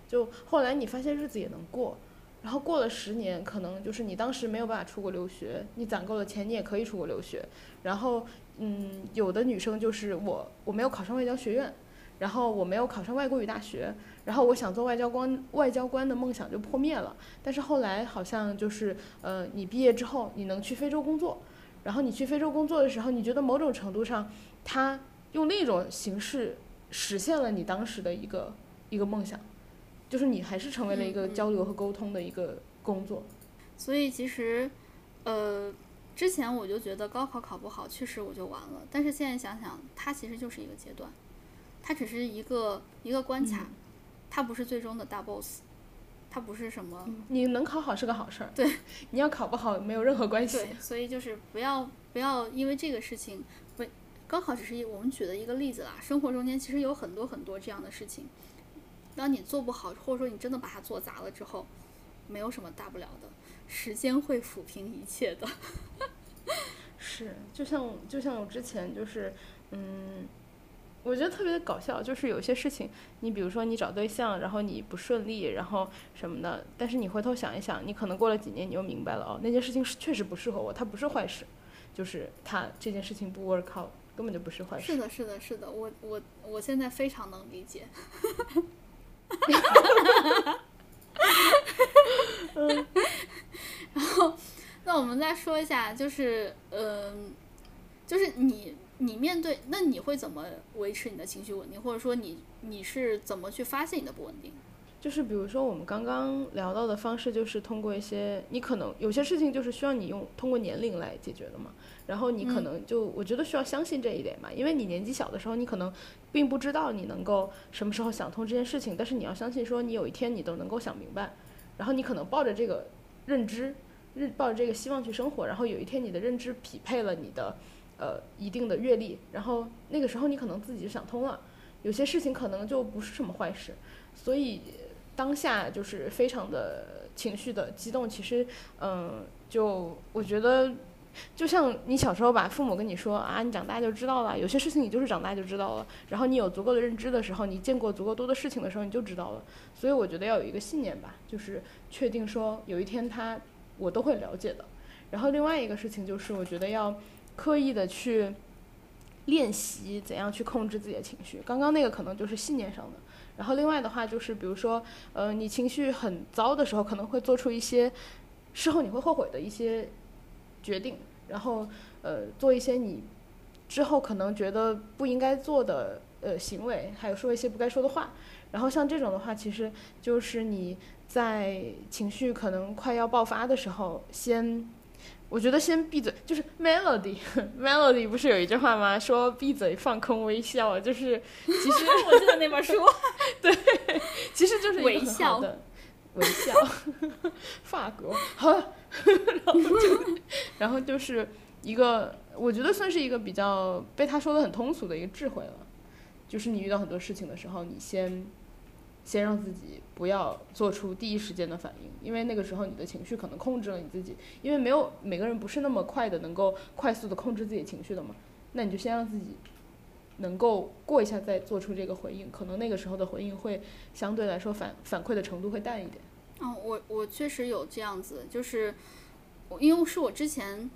就后来你发现日子也能过，然后过了十年，可能就是你当时没有办法出国留学，你攒够了钱，你也可以出国留学。然后，嗯，有的女生就是我，我没有考上外交学院，然后我没有考上外国语大学，然后我想做外交官，外交官的梦想就破灭了。但是后来好像就是，呃，你毕业之后你能去非洲工作，然后你去非洲工作的时候，你觉得某种程度上，他。用另一种形式实现了你当时的一个一个梦想，就是你还是成为了一个交流和沟通的一个工作。所以其实，呃，之前我就觉得高考考不好，确实我就完了。但是现在想想，它其实就是一个阶段，它只是一个一个关卡，它不是最终的大 boss，他不是什么。你能考好是个好事儿。对，你要考不好没有任何关系。对，所以就是不要不要因为这个事情。不高考只是我们举的一个例子啦，生活中间其实有很多很多这样的事情。当你做不好，或者说你真的把它做砸了之后，没有什么大不了的，时间会抚平一切的。是，就像就像我之前就是，嗯，我觉得特别的搞笑，就是有些事情，你比如说你找对象，然后你不顺利，然后什么的，但是你回头想一想，你可能过了几年，你又明白了哦，那件事情是确实不适合我，它不是坏事，就是它这件事情不 work out。根本就不是坏事。是的，是的，是的，我我我现在非常能理解。然后，那我们再说一下，就是，嗯，就是你你面对那你会怎么维持你的情绪稳定，或者说你你是怎么去发现你的不稳定？就是比如说我们刚刚聊到的方式，就是通过一些你可能有些事情就是需要你用通过年龄来解决的嘛。然后你可能就我觉得需要相信这一点吧，因为你年纪小的时候，你可能并不知道你能够什么时候想通这件事情，但是你要相信说你有一天你都能够想明白，然后你可能抱着这个认知，认抱着这个希望去生活，然后有一天你的认知匹配了你的呃一定的阅历，然后那个时候你可能自己就想通了，有些事情可能就不是什么坏事，所以当下就是非常的情绪的激动，其实嗯，就我觉得。就像你小时候吧，父母跟你说啊，你长大就知道了。有些事情你就是长大就知道了。然后你有足够的认知的时候，你见过足够多的事情的时候，你就知道了。所以我觉得要有一个信念吧，就是确定说有一天他我都会了解的。然后另外一个事情就是，我觉得要刻意的去练习怎样去控制自己的情绪。刚刚那个可能就是信念上的。然后另外的话就是，比如说，呃，你情绪很糟的时候，可能会做出一些事后你会后悔的一些。决定，然后呃做一些你之后可能觉得不应该做的呃行为，还有说一些不该说的话。然后像这种的话，其实就是你在情绪可能快要爆发的时候，先我觉得先闭嘴。就是 Melody，Melody 不是有一句话吗？说闭嘴放空微笑，就是其实 我记得那本书，对，其实就是微笑的微笑，法国好。然后就，然后就是一个，我觉得算是一个比较被他说的很通俗的一个智慧了，就是你遇到很多事情的时候，你先，先让自己不要做出第一时间的反应，因为那个时候你的情绪可能控制了你自己，因为没有每个人不是那么快的能够快速的控制自己情绪的嘛，那你就先让自己能够过一下再做出这个回应，可能那个时候的回应会相对来说反反馈的程度会淡一点。嗯，我我确实有这样子，就是我因为是我之前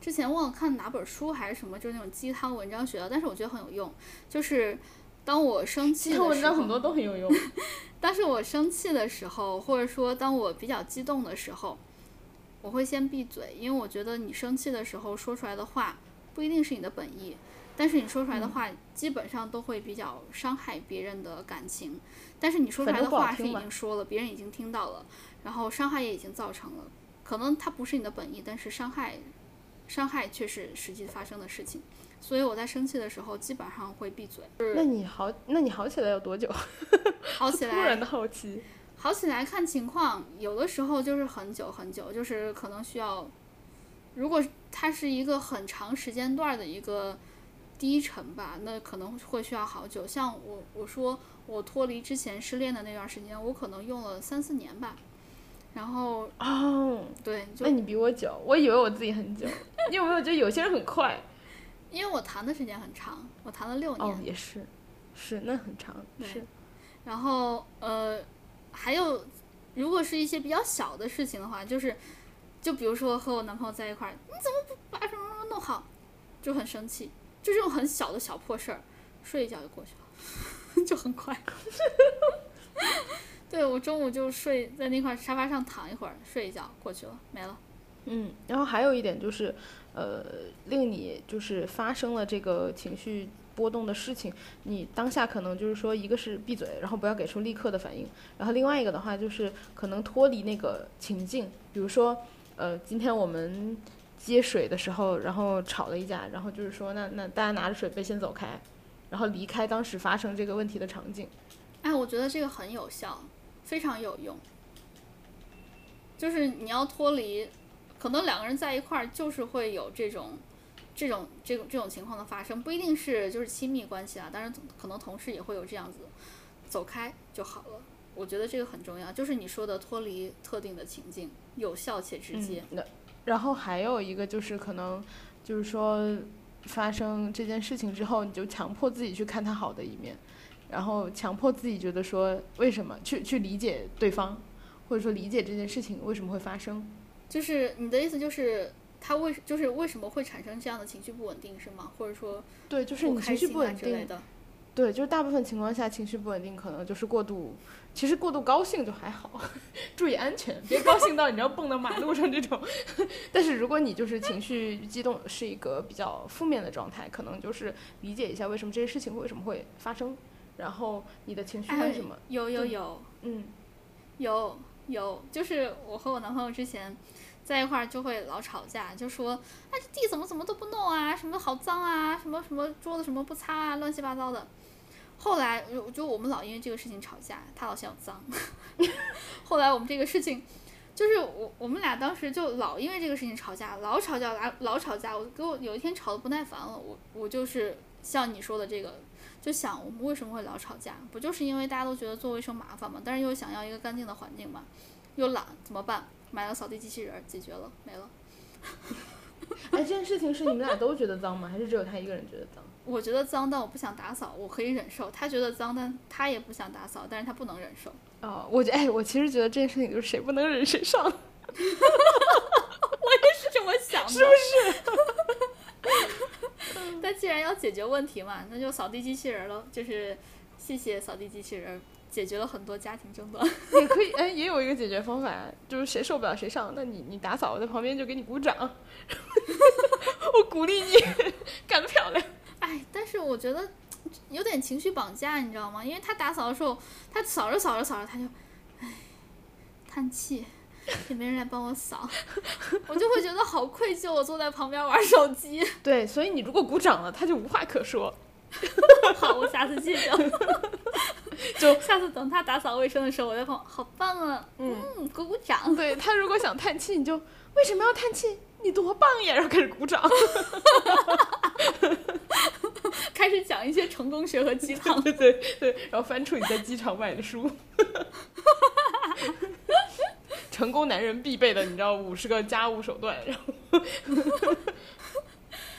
之前忘了看哪本书还是什么，就是那种鸡汤文章学的，但是我觉得很有用。就是当我生气的时候，文章很多都很有用。但是我生气的时候，或者说当我比较激动的时候，我会先闭嘴，因为我觉得你生气的时候说出来的话不一定是你的本意，但是你说出来的话基本上都会比较伤害别人的感情。但是你说出来的话是已经说了，别人已经听到了，然后伤害也已经造成了，可能它不是你的本意，但是伤害，伤害却是实际发生的事情。所以我在生气的时候基本上会闭嘴。那你好，那你好起来要多久？好起来。突然的好奇。好起来看情况，有的时候就是很久很久，就是可能需要，如果它是一个很长时间段的一个低沉吧，那可能会需要好久。像我我说。我脱离之前失恋的那段时间，我可能用了三四年吧。然后哦，对，那你比我久，我以为我自己很久，你有没有觉得有些人很快。因为我谈的时间很长，我谈了六年。哦，也是，是那很长，是。然后呃，还有，如果是一些比较小的事情的话，就是，就比如说和我男朋友在一块儿，你怎么不把什么什么弄好，就很生气，就这种很小的小破事儿，睡一觉就过去了。就很快，对我中午就睡在那块沙发上躺一会儿，睡一觉过去了，没了。嗯，然后还有一点就是，呃，令你就是发生了这个情绪波动的事情，你当下可能就是说，一个是闭嘴，然后不要给出立刻的反应，然后另外一个的话就是可能脱离那个情境，比如说，呃，今天我们接水的时候，然后吵了一架，然后就是说，那那大家拿着水杯先走开。然后离开当时发生这个问题的场景，哎，我觉得这个很有效，非常有用。就是你要脱离，可能两个人在一块儿就是会有这种、这种、这种、这种情况的发生，不一定是就是亲密关系啊，当然可能同事也会有这样子，走开就好了。我觉得这个很重要，就是你说的脱离特定的情境，有效且直接。那然后还有一个就是可能就是说。发生这件事情之后，你就强迫自己去看他好的一面，然后强迫自己觉得说为什么去去理解对方，或者说理解这件事情为什么会发生。就是你的意思就是他为就是为什么会产生这样的情绪不稳定是吗？或者说对，就是你情绪不稳定的。对，就是大部分情况下情绪不稳定，可能就是过度。其实过度高兴就还好，注意安全，别高兴到你知道蹦到马路上这种。但是如果你就是情绪激动，是一个比较负面的状态，可能就是理解一下为什么这些事情为什么会发生，然后你的情绪为什么？有有有，嗯，有有，就是我和我男朋友之前在一块儿就会老吵架，就说哎这地怎么怎么都不弄啊，什么好脏啊，什么什么桌子什么不擦啊，乱七八糟的。后来就就我们老因为这个事情吵架，他老嫌我脏。后来我们这个事情，就是我我们俩当时就老因为这个事情吵架，老吵架老老吵架。我给我有一天吵得不耐烦了，我我就是像你说的这个，就想我们为什么会老吵架？不就是因为大家都觉得做卫生麻烦嘛，但是又想要一个干净的环境嘛，又懒怎么办？买了扫地机器人，解决了，没了。哎，这件事情是你们俩都觉得脏吗？还是只有他一个人觉得脏？我觉得脏，但我不想打扫，我可以忍受。他觉得脏，但他也不想打扫，但是他不能忍受。哦，我觉哎，我其实觉得这件事情就是谁不能忍谁上。我也是这么想的，是不是？但既然要解决问题嘛，那就扫地机器人喽。就是谢谢扫地机器人，解决了很多家庭争端。也可以，哎，也有一个解决方法，就是谁受不了谁上。那你你打扫，我在旁边就给你鼓掌，我鼓励你，干得漂亮。哎，但是我觉得有点情绪绑架，你知道吗？因为他打扫的时候，他扫着扫着扫着，他就，唉，叹气，也没人来帮我扫，我就会觉得好愧疚。我坐在旁边玩手机。对，所以你如果鼓掌了，他就无话可说。好，我下次记得。就下次等他打扫卫生的时候，我在旁，好棒啊！嗯，鼓鼓掌。对他如果想叹气，你就为什么要叹气？你多棒呀！然后开始鼓掌。开始讲一些成功学和鸡汤，对对对，然后翻出你在机场买的书，成功男人必备的，你知道五十个家务手段，然后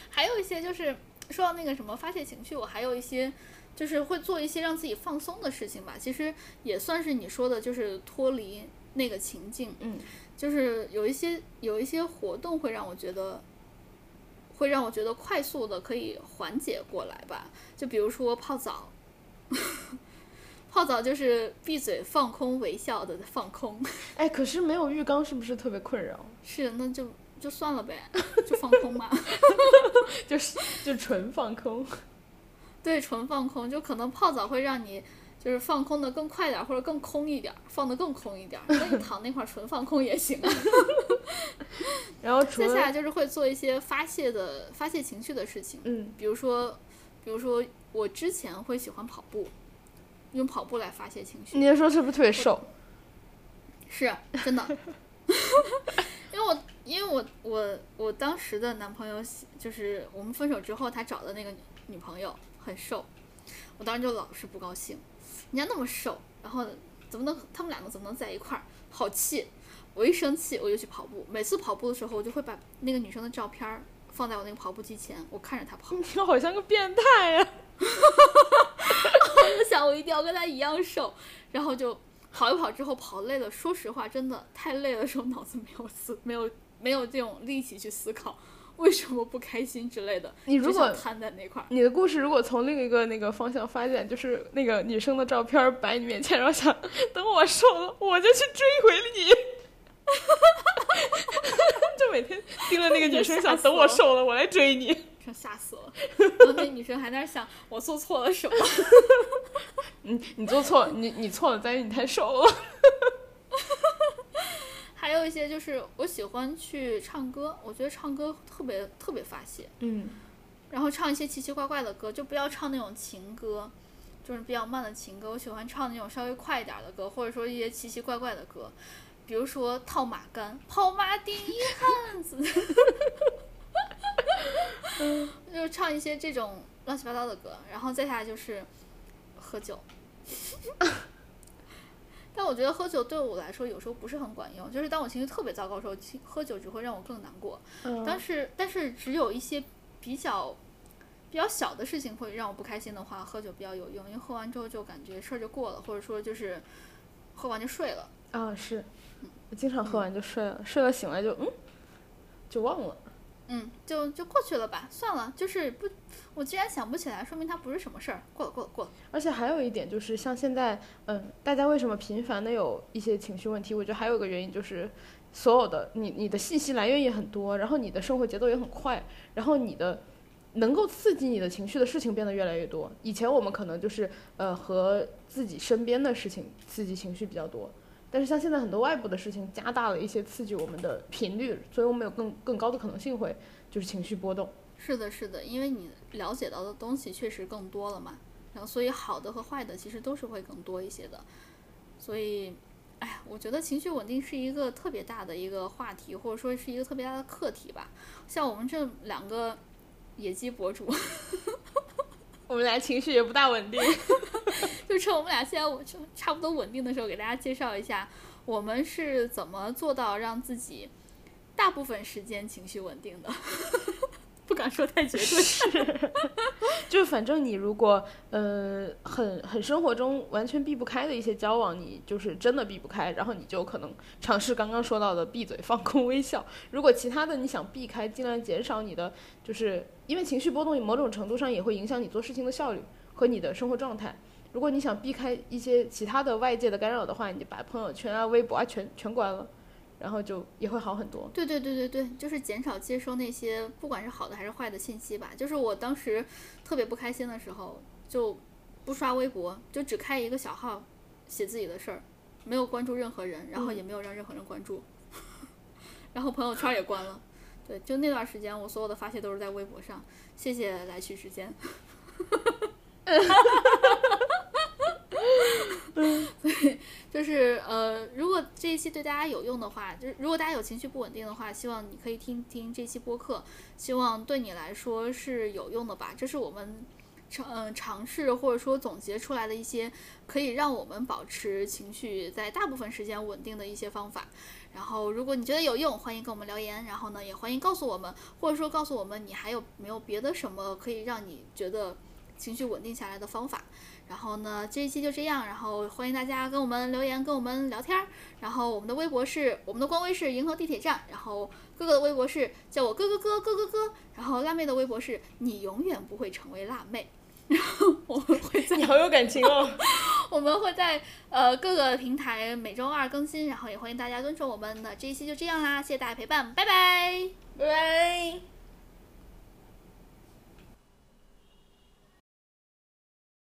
还有一些就是说到那个什么发泄情绪，我还有一些就是会做一些让自己放松的事情吧，其实也算是你说的，就是脱离那个情境，嗯，就是有一些有一些活动会让我觉得。会让我觉得快速的可以缓解过来吧，就比如说泡澡，泡澡就是闭嘴放空微笑的放空。哎，可是没有浴缸是不是特别困扰？是，那就就算了呗，就放空嘛，就是就纯放空。对，纯放空，就可能泡澡会让你。就是放空的更快点，或者更空一点，放的更空一点。那你躺那块纯放空也行。然后接下来就是会做一些发泄的、发泄情绪的事情。嗯，比如说，比如说我之前会喜欢跑步，用跑步来发泄情绪。你说是不是特别瘦？是，真的。因为我因为我我我当时的男朋友就是我们分手之后他找的那个女朋友很瘦，我当时就老是不高兴。人家那么瘦，然后怎么能他们两个怎么能在一块儿？好气！我一生气我就去跑步。每次跑步的时候，我就会把那个女生的照片放在我那个跑步机前，我看着她跑。你好像个变态呀！我 想我一定要跟他一样瘦，然后就跑一跑之后跑累了。说实话，真的太累的时候，脑子没有思，没有没有这种力气去思考。为什么不开心之类的？你如果瘫在那块儿，你的故事如果从另一个那个方向发展，就是那个女生的照片摆你面前，然后想等我瘦了，我就去追回你，就每天盯着那个女生想等我瘦了，我来追你，吓死了。然后那女生还在想我做错了什么？你 你做错，你你错了在于你太瘦了。还有一些就是我喜欢去唱歌，我觉得唱歌特别特别发泄。嗯，然后唱一些奇奇怪怪的歌，就不要唱那种情歌，就是比较慢的情歌。我喜欢唱那种稍微快一点的歌，或者说一些奇奇怪怪的歌，比如说《套马杆》，跑马第一汉子，就唱一些这种乱七八糟的歌。然后再下来就是喝酒。但我觉得喝酒对我来说有时候不是很管用，就是当我情绪特别糟糕的时候，喝酒只会让我更难过。嗯。但是但是只有一些比较比较小的事情会让我不开心的话，喝酒比较有用，因为喝完之后就感觉事儿就过了，或者说就是喝完就睡了。啊，是。我经常喝完就睡了，睡了醒来就嗯，就忘了。嗯，就就过去了吧，算了，就是不，我既然想不起来，说明它不是什么事儿，过了过了过了。而且还有一点就是，像现在，嗯，大家为什么频繁的有一些情绪问题？我觉得还有一个原因就是，所有的你你的信息来源也很多，然后你的生活节奏也很快，然后你的能够刺激你的情绪的事情变得越来越多。以前我们可能就是呃和自己身边的事情刺激情绪比较多。但是像现在很多外部的事情加大了一些刺激我们的频率，所以我们有更更高的可能性会就是情绪波动。是的，是的，因为你了解到的东西确实更多了嘛，然后所以好的和坏的其实都是会更多一些的。所以，哎呀，我觉得情绪稳定是一个特别大的一个话题，或者说是一个特别大的课题吧。像我们这两个野鸡博主，我们俩情绪也不大稳定。就趁我们俩现在就差不多稳定的时候，给大家介绍一下我们是怎么做到让自己大部分时间情绪稳定的。不敢说太绝对，是，就反正你如果呃很很生活中完全避不开的一些交往，你就是真的避不开，然后你就可能尝试刚刚说到的闭嘴放空微笑。如果其他的你想避开，尽量减少你的，就是因为情绪波动某种程度上也会影响你做事情的效率和你的生活状态。如果你想避开一些其他的外界的干扰的话，你就把朋友圈啊、微博啊全全关了，然后就也会好很多。对对对对对，就是减少接收那些不管是好的还是坏的信息吧。就是我当时特别不开心的时候，就不刷微博，就只开一个小号写自己的事儿，没有关注任何人，然后也没有让任何人关注，然后朋友圈也关了。对，就那段时间，我所有的发泄都是在微博上。谢谢来去时间。对就是呃，如果这一期对大家有用的话，就是如果大家有情绪不稳定的话，希望你可以听听这期播客，希望对你来说是有用的吧。这是我们尝嗯尝试或者说总结出来的一些可以让我们保持情绪在大部分时间稳定的一些方法。然后如果你觉得有用，欢迎跟我们留言。然后呢，也欢迎告诉我们，或者说告诉我们你还有没有别的什么可以让你觉得情绪稳定下来的方法。然后呢，这一期就这样。然后欢迎大家跟我们留言，跟我们聊天儿。然后我们的微博是我们的官微是银河地铁站。然后哥哥的微博是叫我哥哥哥哥哥哥。然后辣妹的微博是你永远不会成为辣妹。然后我们会在 你好有感情哦。我们会在呃各个平台每周二更新。然后也欢迎大家关注我们的这一期就这样啦，谢谢大家陪伴，拜拜，拜拜。